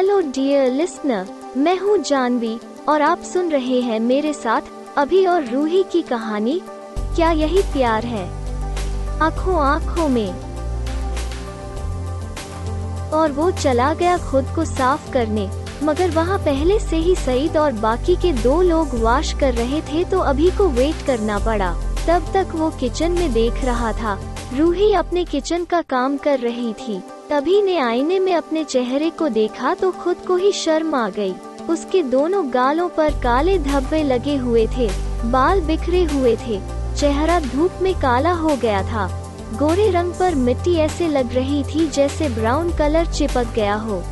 Hello dear listener मैं हूँ जानवी और आप सुन रहे हैं मेरे साथ अभी और रूही की कहानी। क्या यही प्यार है? आँखों आँखों में। और वो चला गया खुद को साफ़ करने। मगर वहाँ पहले से ही सईद और बाकी के दो लोग वाश कर रहे थे तो अभी को वेट करना पड़ा। तब तक वो किचन में देख रहा था। रूही अपने किचन का काम कर रही थी। तभी ने आईने में अपने चेहरे को देखा तो खुद को ही शर्म आ गई। उसके दोनों गालों पर काले धब्बे लगे हुए थे, बाल बिखरे हुए थे, चेहरा धूप में काला हो गया था। गोरे रंग पर मिट्टी ऐसे लग रही थी जैसे ब्राउन कलर चिपक गया हो।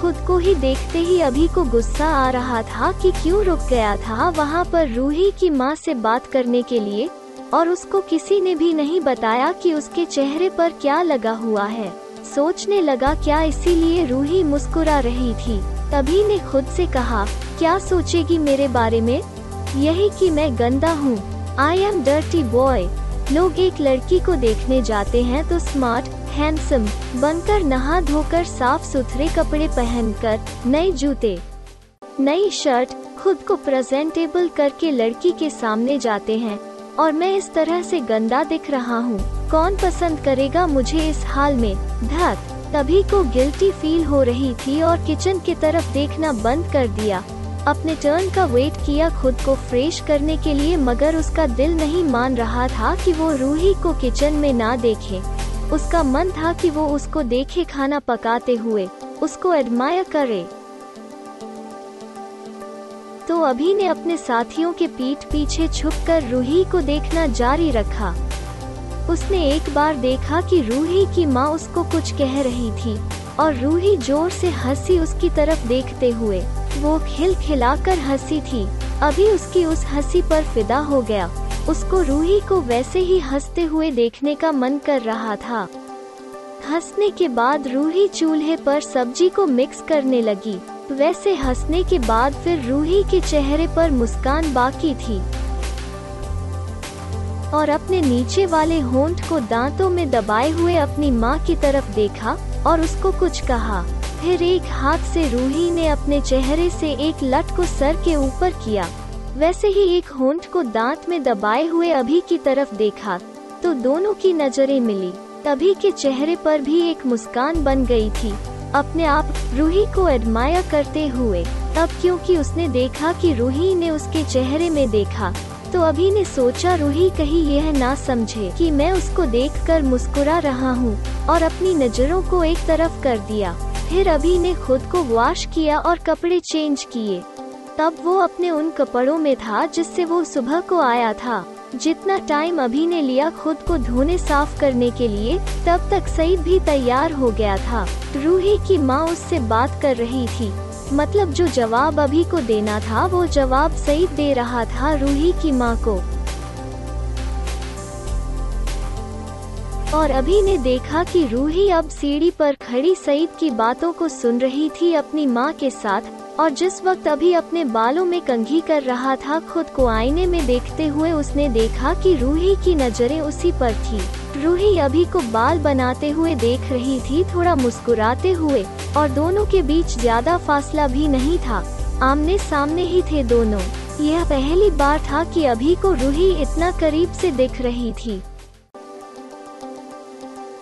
खुद को ही देखते ही अभी को गुस्सा आ रहा था कि क्यों रुक गया था वहाँ पर रूही की माँ से बात करने के लिए। और उसको किसी ने भी नहीं बताया कि उसके चेहरे पर क्या लगा हुआ है। सोचने लगा, क्या इसीलिए रूही मुस्कुरा रही थी। तभी ने खुद से कहा, क्या सोचेगी मेरे बारे में? यही कि मैं गंदा हूँ। आई एम डर्टी बॉय लोग एक लड़की को देखने जाते हैं तो स्मार्ट हैंडसम बनकर नहा धोकर साफ़ सुथरे कपड़े पहनकर नए जूते, नई शर्ट खुद को प्रेजेंटेबल करके लड़की के सामने जाते हैं। और मैं इस तरह से गंदा दिख रहा हूँ। कौन पसंद करेगा मुझे इस हाल में? धत, तभी को गिल्टी फील हो रही थी और किचन की तरफ़ देखना बंद कर दिया। अपने टर्न का वेट किया खुद को फ्रेश करने के लिए मगर उसका दिल नहीं मान रहा था कि वो रूही को किचन में ना देखे। उसका मन था कि वो उसको देखे खाना पकाते हुए, उसको एडमायर करे। तो अभी ने अपने साथियों के पीठ पीछे छुपकर रूही को देखना जारी रखा। उसने एक बार देखा कि रूही की माँ उसको कुछ कह रही थी, और रूही ज़ोर से हँसी उसकी तरफ़ देखते हुए, वो खिल खिलाकर हँसी थी। अभी उसकी उस हँसी पर फिदा हो गया। उसको रूही को वैसे ही हँसते हुए देखने का मन कर रहा था। हंसने के बाद रूही चूल्हे पर सब्ज़ी को मिक्स करने लगी। वैसे हंसने के बाद फिर रूही के चेहरे पर मुस्कान बाकी थी। और अपने नीचे वाले होंठ को दांतों में दबाए हुए अपनी माँ की तरफ़ देखा और उसको कुछ कहा। फिर एक हाथ से रूही ने अपने चेहरे से एक लट को सर के ऊपर किया। वैसे ही एक होंठ को दांत में दबाए हुए अभी की तरफ़ देखा तो दोनों की नज़रें मिली। तभी के चेहरे पर भी एक मुस्कान बन गई थी। अपने आप रूही को एडमायर करते हुए, तब क्योंकि उसने देखा कि रूही ने उसके चेहरे में देखा तो अभी ने सोचा रूही कहीं यह ना समझे कि मैं उसको देखकर मुस्कुरा रहा हूँ, और अपनी नज़रों को एक तरफ़ कर दिया। फिर अभी ने खुद को वॉश किया और कपड़े चेंज किए। तब वो अपने उन कपड़ों में था जिससे वो सुबह को आया था। जितना टाइम अभी ने लिया खुद को धोने साफ़ करने के लिए, तब तक सईद भी तैयार हो गया था। रूही की माँ उससे बात कर रही थी। मतलब जो जवाब अभी को देना था, वो जवाब सईद दे रहा था रूही की माँ को। और अभी ने देखा कि रूही अब सीढ़ी पर खड़ी सईद की बातों को सुन रही थी अपनी माँ के साथ और जिस वक्त अभी अपने बालों में कंघी कर रहा था, खुद को आईने में देखते हुए उसने देखा कि रूही की नज़रें उसी पर थी। रूही अभी को बाल बनाते हुए देख रही थी, थोड़ा मुस्कुराते हुए, और दोनों के बीच ज़्यादा फासला भी नहीं था। आमने सामने ही थे दोनों। यह पहली बार था कि अभी को रूही इतना करीब से दिख रही थी।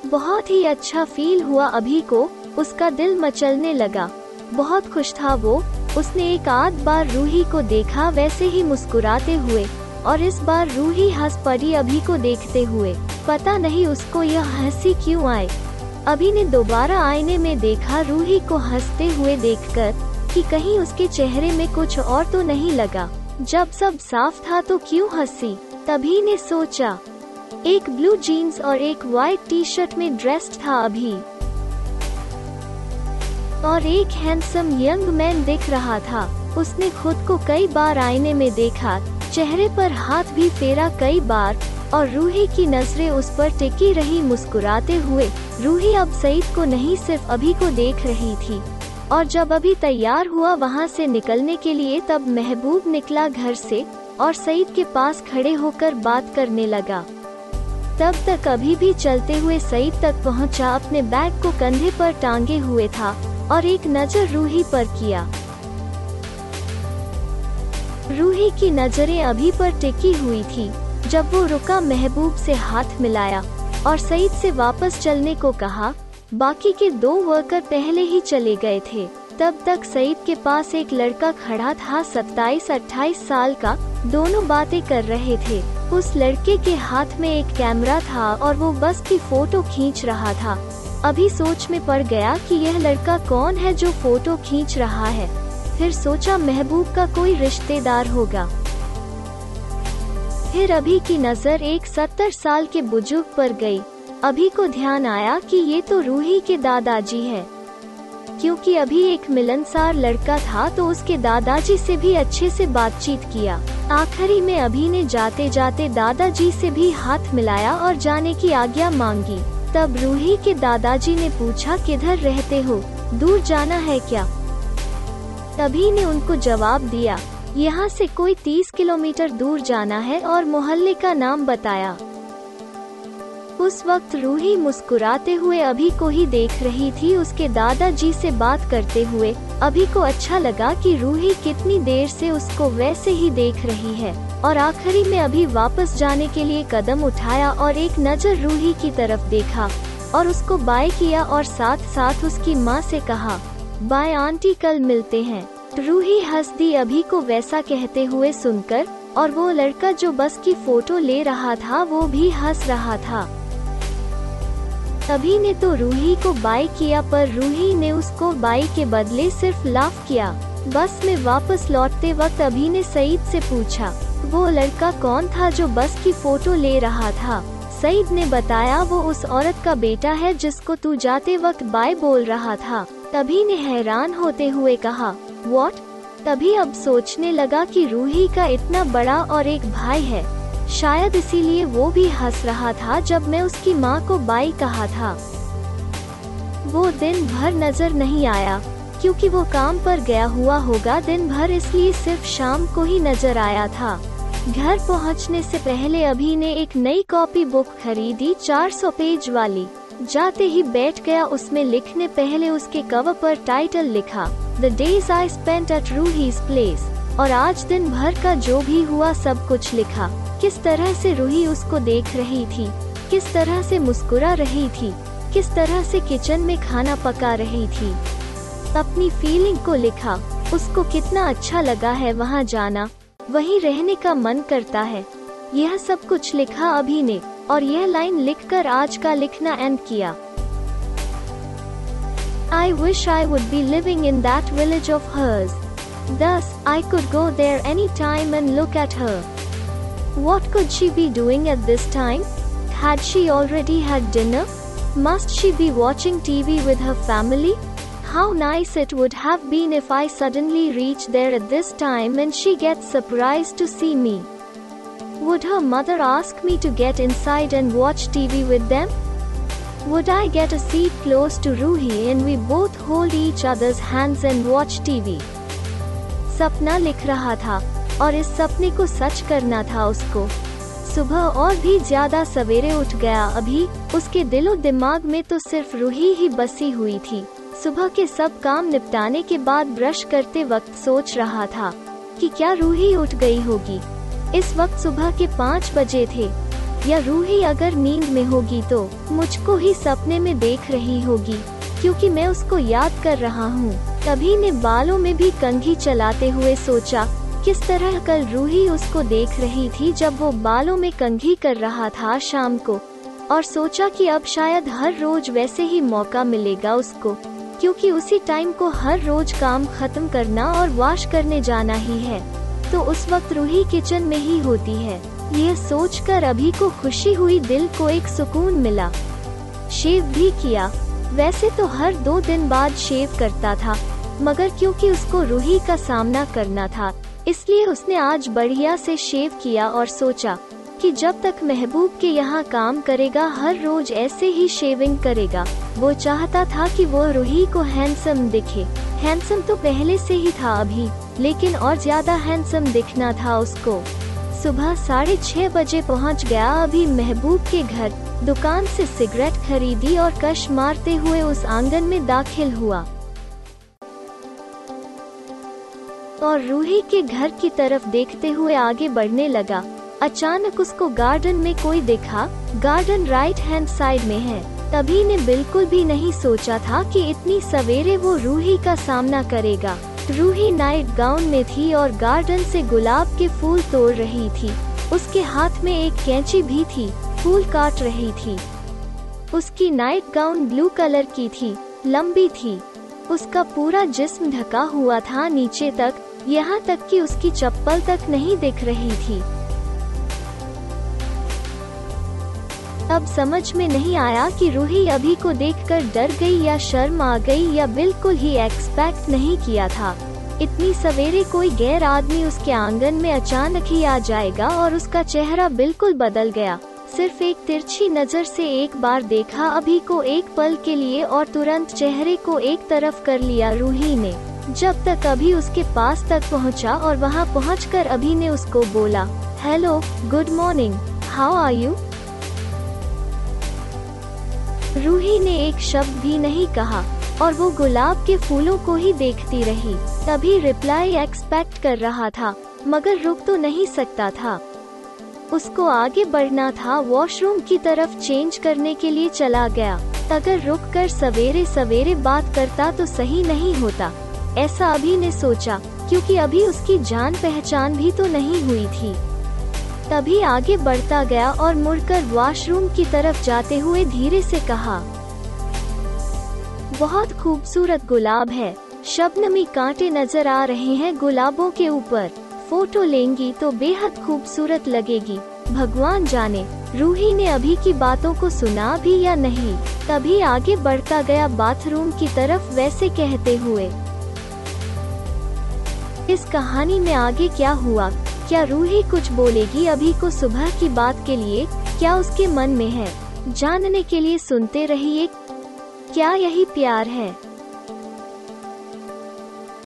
बहुत ही अच्छा फील हुआ अभी को, उसका दिल मचलने लगा। बहुत खुश था वो। उसने एक आध बार रूही को देखा, वैसे ही मुस्कुराते हुए, और इस बार रूही हंस पड़ी अभी को देखते हुए। पता नहीं उसको यह हँसी क्यों आए अभी ने दोबारा आईने में देखा, रूही को हँसते हुए देखकर, कि कहीं उसके चेहरे में कुछ और तो नहीं लगा। जब सब साफ़ था तो क्यों हँसी? तभी ने सोचा। एक ब्लू जीन्स और एक व्हाइट टी शर्ट में ड्रेस्ड था अभी। और एक हैंडसम यंग मैन दिख रहा था। उसने खुद को कई बार आईने में देखा, चेहरे पर हाथ भी फेरा कई बार, और रूही की नज़रें उस पर टिकी रही मुस्कुराते हुए। रूही अब सईद को नहीं सिर्फ़ अभी को देख रही थी, और जब अभी तैयार हुआ वहाँ से निकलने के लिए तब महबूब निकला घर से, और सईद के पास खड़े होकर बात करने लगा। तब तक अभी भी चलते हुए सईद तक पहुँचा, अपने बैग को कंधे पर टांगे हुए था। और एक नज़र रूही पर किया। रूही की नज़रें अभी पर टिकी हुई थी, जब वो रुका महबूब से हाथ मिलाया और सईद से वापस चलने को कहा, बाकी के दो वर्कर पहले ही चले गए थे। तब तक सईद के पास एक लड़का खड़ा था सत्ताईस अट्ठाईस साल का, दोनों बातें कर रहे थे। उस लड़के के हाथ में एक कैमरा था और वो बस की फ़ोटो खींच रहा था। अभी सोच में पड़ गया कि यह लड़का कौन है जो फ़ोटो खींच रहा है। फिर सोचा महबूब का कोई रिश्तेदार होगा। फिर अभी की नज़र एक सत्तर साल के बुज़ुर्ग पर गई। अभी को ध्यान आया कि ये तो रूही के दादाजी है। क्योंकि अभी एक मिलनसार लड़का था तो उसके दादाजी से भी अच्छे से बातचीत किया। आखिरी में अभी ने जाते जाते दादाजी से भी हाथ मिलाया और जाने की आज्ञा मांगी। तब रूही के दादाजी ने पूछा, किधर रहते हो? दूर जाना है क्या? तभी ने उनको जवाब दिया, यहाँ से कोई तीस किलोमीटर दूर जाना है और मोहल्ले का नाम बताया। उस वक्त रूही मुस्कुराते हुए अभी को ही देख रही थी, उसके दादाजी से बात करते हुए, अभी को अच्छा लगा कि रूही कितनी देर से उसको वैसे ही देख रही है। और आखिरी में अभी वापस जाने के लिए कदम उठाया और एक नज़र रूही की तरफ़ देखा और उसको बाय किया और साथ साथ उसकी माँ से कहा, बाय आंटी, कल मिलते हैं। रूही हंस दी अभी को वैसा कहते हुए सुनकर और वो लड़का जो बस की फ़ोटो ले रहा था, वो भी हंस रहा था। अभी ने तो रूही को बाय किया, पर रूही ने उसको बाई के बदले सिर्फ़ लाफ किया। बस में वापस लौटते वक्त अभी ने सईद से पूछा वो लड़का कौन था जो बस की फ़ोटो ले रहा था? सईद ने बताया वो उस औरत का बेटा है जिसको तू जाते वक्त बाय बोल रहा था। तभी ने हैरान होते हुए कहा वॉट तभी अब सोचने लगा कि रूही का इतना बड़ा और एक भाई है। शायद इसीलिए वो भी हंस रहा था जब मैं उसकी माँ को बाई कहा था। वो दिन भर नज़र नहीं आया, क्योंकि वो काम पर गया हुआ होगा। दिन भर इसलिए सिर्फ़ शाम को ही नज़र आया था। घर पहुँचने से पहले अभी ने एक नई कॉपी बुक खरीदी 400 पेज वाली। जाते ही बैठ गया, उसमें लिखने पहले उसके कवर पर टाइटल लिखा the days I spent at Ruhi's place और आज दिन भर का जो भी हुआ सब कुछ लिखा। किस तरह से रूही उसको देख रही थी, किस तरह से मुस्कुरा रही थी, किस तरह से किचन में खाना पका रही थी। अपनी फीलिंग को लिखा, उसको कितना अच्छा लगा है वहाँ जाना। वहीं रहने का मन करता है यह सब कुछ लिखा अभी ने और यह लाइन लिखकर आज का लिखना एंड किया I wish I would be living in that village of hers. Thus, I could go there any time and look at her. What could she be doing at this time? Had she already had dinner? Must she be watching TV with her family? How nice it would have been if I suddenly reached there at this time and she gets surprised to see me. Would her mother ask me to get inside and watch TV with them? Would I get a seat close to Ruhi and we both hold each other's hands and watch TV? सपना लिख रहा था और इस सपने को सच करना था उसको सुबह और भी ज्यादा सवेरे उठ गया अभी उसके दिलो दिमाग में तो सिर्फ रूही ही बसी हुई थी सुबह के सब काम निपटाने के बाद ब्रश करते वक्त सोच रहा था कि क्या रूही उठ गई होगी। इस वक्त सुबह के पाँच बजे थे। या रूही अगर नींद में होगी तो मुझको ही सपने में देख रही होगी, क्योंकि मैं उसको याद कर रहा हूँ। तभी ने बालों में भी कंघी चलाते हुए सोचा, किस तरह कल रूही उसको देख रही थी जब वो बालों में कंघी कर रहा था शाम को, और सोचा कि अब शायद हर रोज वैसे ही मौका मिलेगा उसको। क्योंकि उसी टाइम को हर रोज काम खत्म करना और वॉश करने जाना ही है। तो उस वक्त रूही किचन में ही होती है। यह सोचकर अभी को खुशी हुई दिल को एक सुकून मिला। शेव भी किया। वैसे तो हर दो दिन बाद शेव करता था, मगर क्योंकि उसको रूही का सामना करना था, इसलिए उसने आज बढ़िया से शेव किया और सोचा कि जब तक महबूब के यहाँ काम करेगा, हर रोज ऐसे ही शेविंग करेगा। वो चाहता था कि वो रूही को हैंडसम दिखे। हैंडसम तो पहले से ही था अभी, लेकिन और ज़्यादा हैंडसम दिखना था उसको। सुबह साढ़े छह बजे पहुँच गया अभी महबूब के घर। दुकान से सिगरेट खरीदी और कश मारते हुए उस आँगन में दाखिल हुआ। और रूही के घर की तरफ़ देखते हुए आगे बढ़ने लगा। अचानक उसको गार्डन में कोई देखा, गार्डन राइट हैंड साइड में है। तभी ने बिल्कुल भी नहीं सोचा था कि इतनी सवेरे वो रूही का सामना करेगा। रूही नाइट गाउन में थी और गार्डन से गुलाब के फूल तोड़ रही थी। उसके हाथ में एक कैंची भी थी, फूल काट रही थी। उसकी नाइट गाउन ब्लू कलर की थी, लंबी थी। उसका पूरा जिस्म ढका हुआ था नीचे तक, यहाँ तक कि उसकी चप्पल तक नहीं दिख रही थी। अब समझ में नहीं आया कि रूही अभी को देखकर डर गई या शर्म आ गई या बिल्कुल ही एक्सपेक्ट नहीं किया था। इतनी सवेरे कोई गैर आदमी उसके आँगन में अचानक ही आ जाएगा और उसका चेहरा बिल्कुल बदल गया। सिर्फ़ एक तिरछी नज़र से एक बार देखा, अभी को एक पल के लिए और तुरंत चेहरे को एक तरफ़ कर लिया रूही ने। जब तक अभी उसके पास तक पहुँचा और वहाँ पहुंचकर अभी ने उसको बोला, hello, good morning, how are you? Ruhi ने एक शब्द भी नहीं कहा, और वो गुलाब के फूलों को ही देखती रही। तभी रिप्लाई एक्सपेक्ट कर रहा था, मगर रुक तो नहीं सकता था। उसको आगे बढ़ना था वॉशरूम की तरफ़ चेंज करने के लिए चला गया। अगर रुक कर सवेरे सवेरे बात करता तो सही नहीं होता। ऐसा अभी ने सोचा, क्योंकि अभी उसकी जान पहचान भी तो नहीं हुई थी। तभी आगे बढ़ता गया और मुड़कर वॉशरूम की तरफ़ जाते हुए धीरे से कहा, बहुत खूबसूरत गुलाब है। शबनमी कांटे नज़र आ रहे हैं गुलाबों के ऊपर। फ़ोटो लेंगी तो बेहद खूबसूरत लगेगी। भगवान जाने, रूही ने अभी की बातों को सुना भी या नहीं? तभी आगे बढ़ता गया बाथरूम की तरफ़ वैसे कहते हुए, इस कहानी में आगे क्या हुआ? क्या रूही कुछ बोलेगी अभी को सुबह की बात के लिए? क्या उसके मन में है? जानने के लिए सुनते रहिए, क्या यही प्यार है?